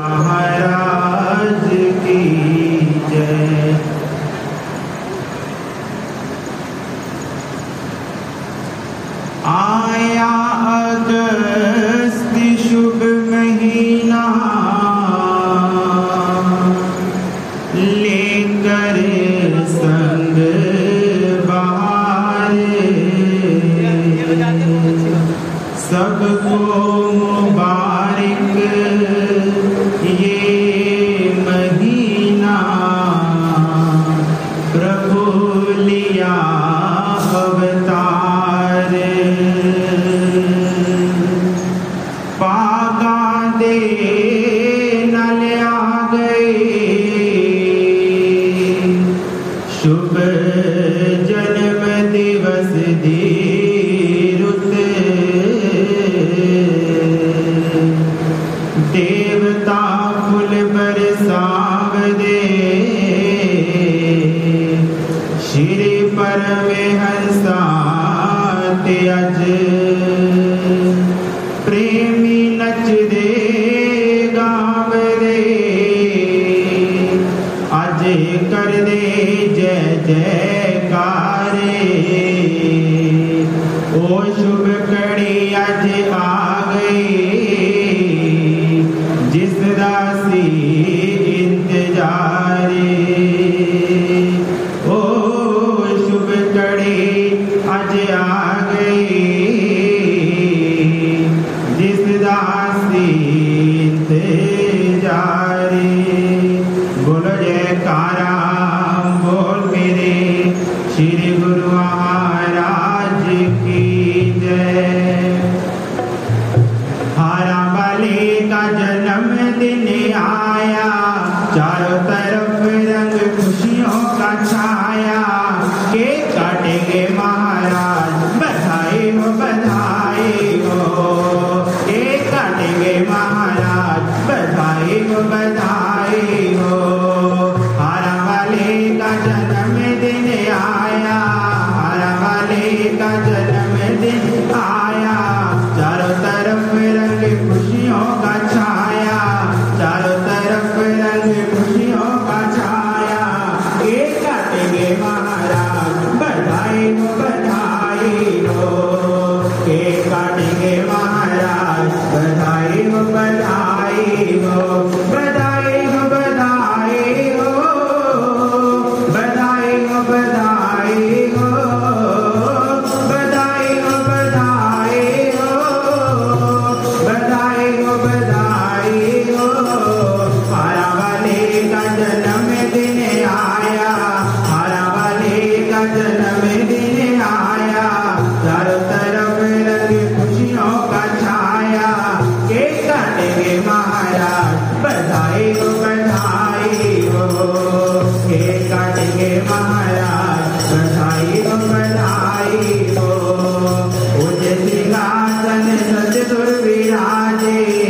महाराज की जय। आया अगस्त शुभ महीना लेकर संग बाहर। सबको मुबारक। दिवस दी रुत देवता फुल बरसाव दे। श्री परमहंसा ते अज। इंतजारे। ओ शुभ कड़ी अज आ गई। जिस दासी इंतजारे बोलो जयकारा। चारों तरफ़ रंग खुशियों का छाया के काटेंगे महाराज, बधाई हो बधाई हो। के काटेंगे महाराज, बधाई हो बधाई हो। हारा वाले का जन्मदिन आया, हारा वाले का जन्मदिन day.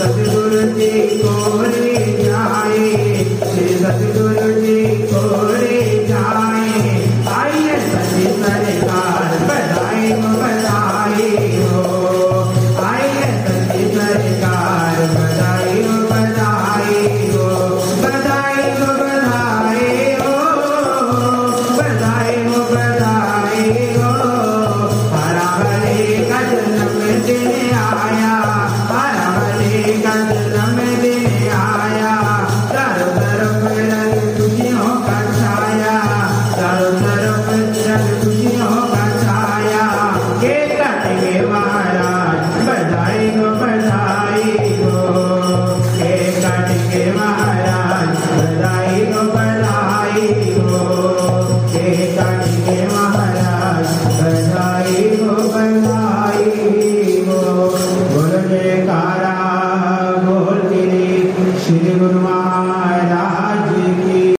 सतगुरु जी को रे सतगुरु जी को रे जाए आइए सभी सरकार हो। आइए सभी सरकार बधाई हो। बधाई हो हो। बधाई को हो।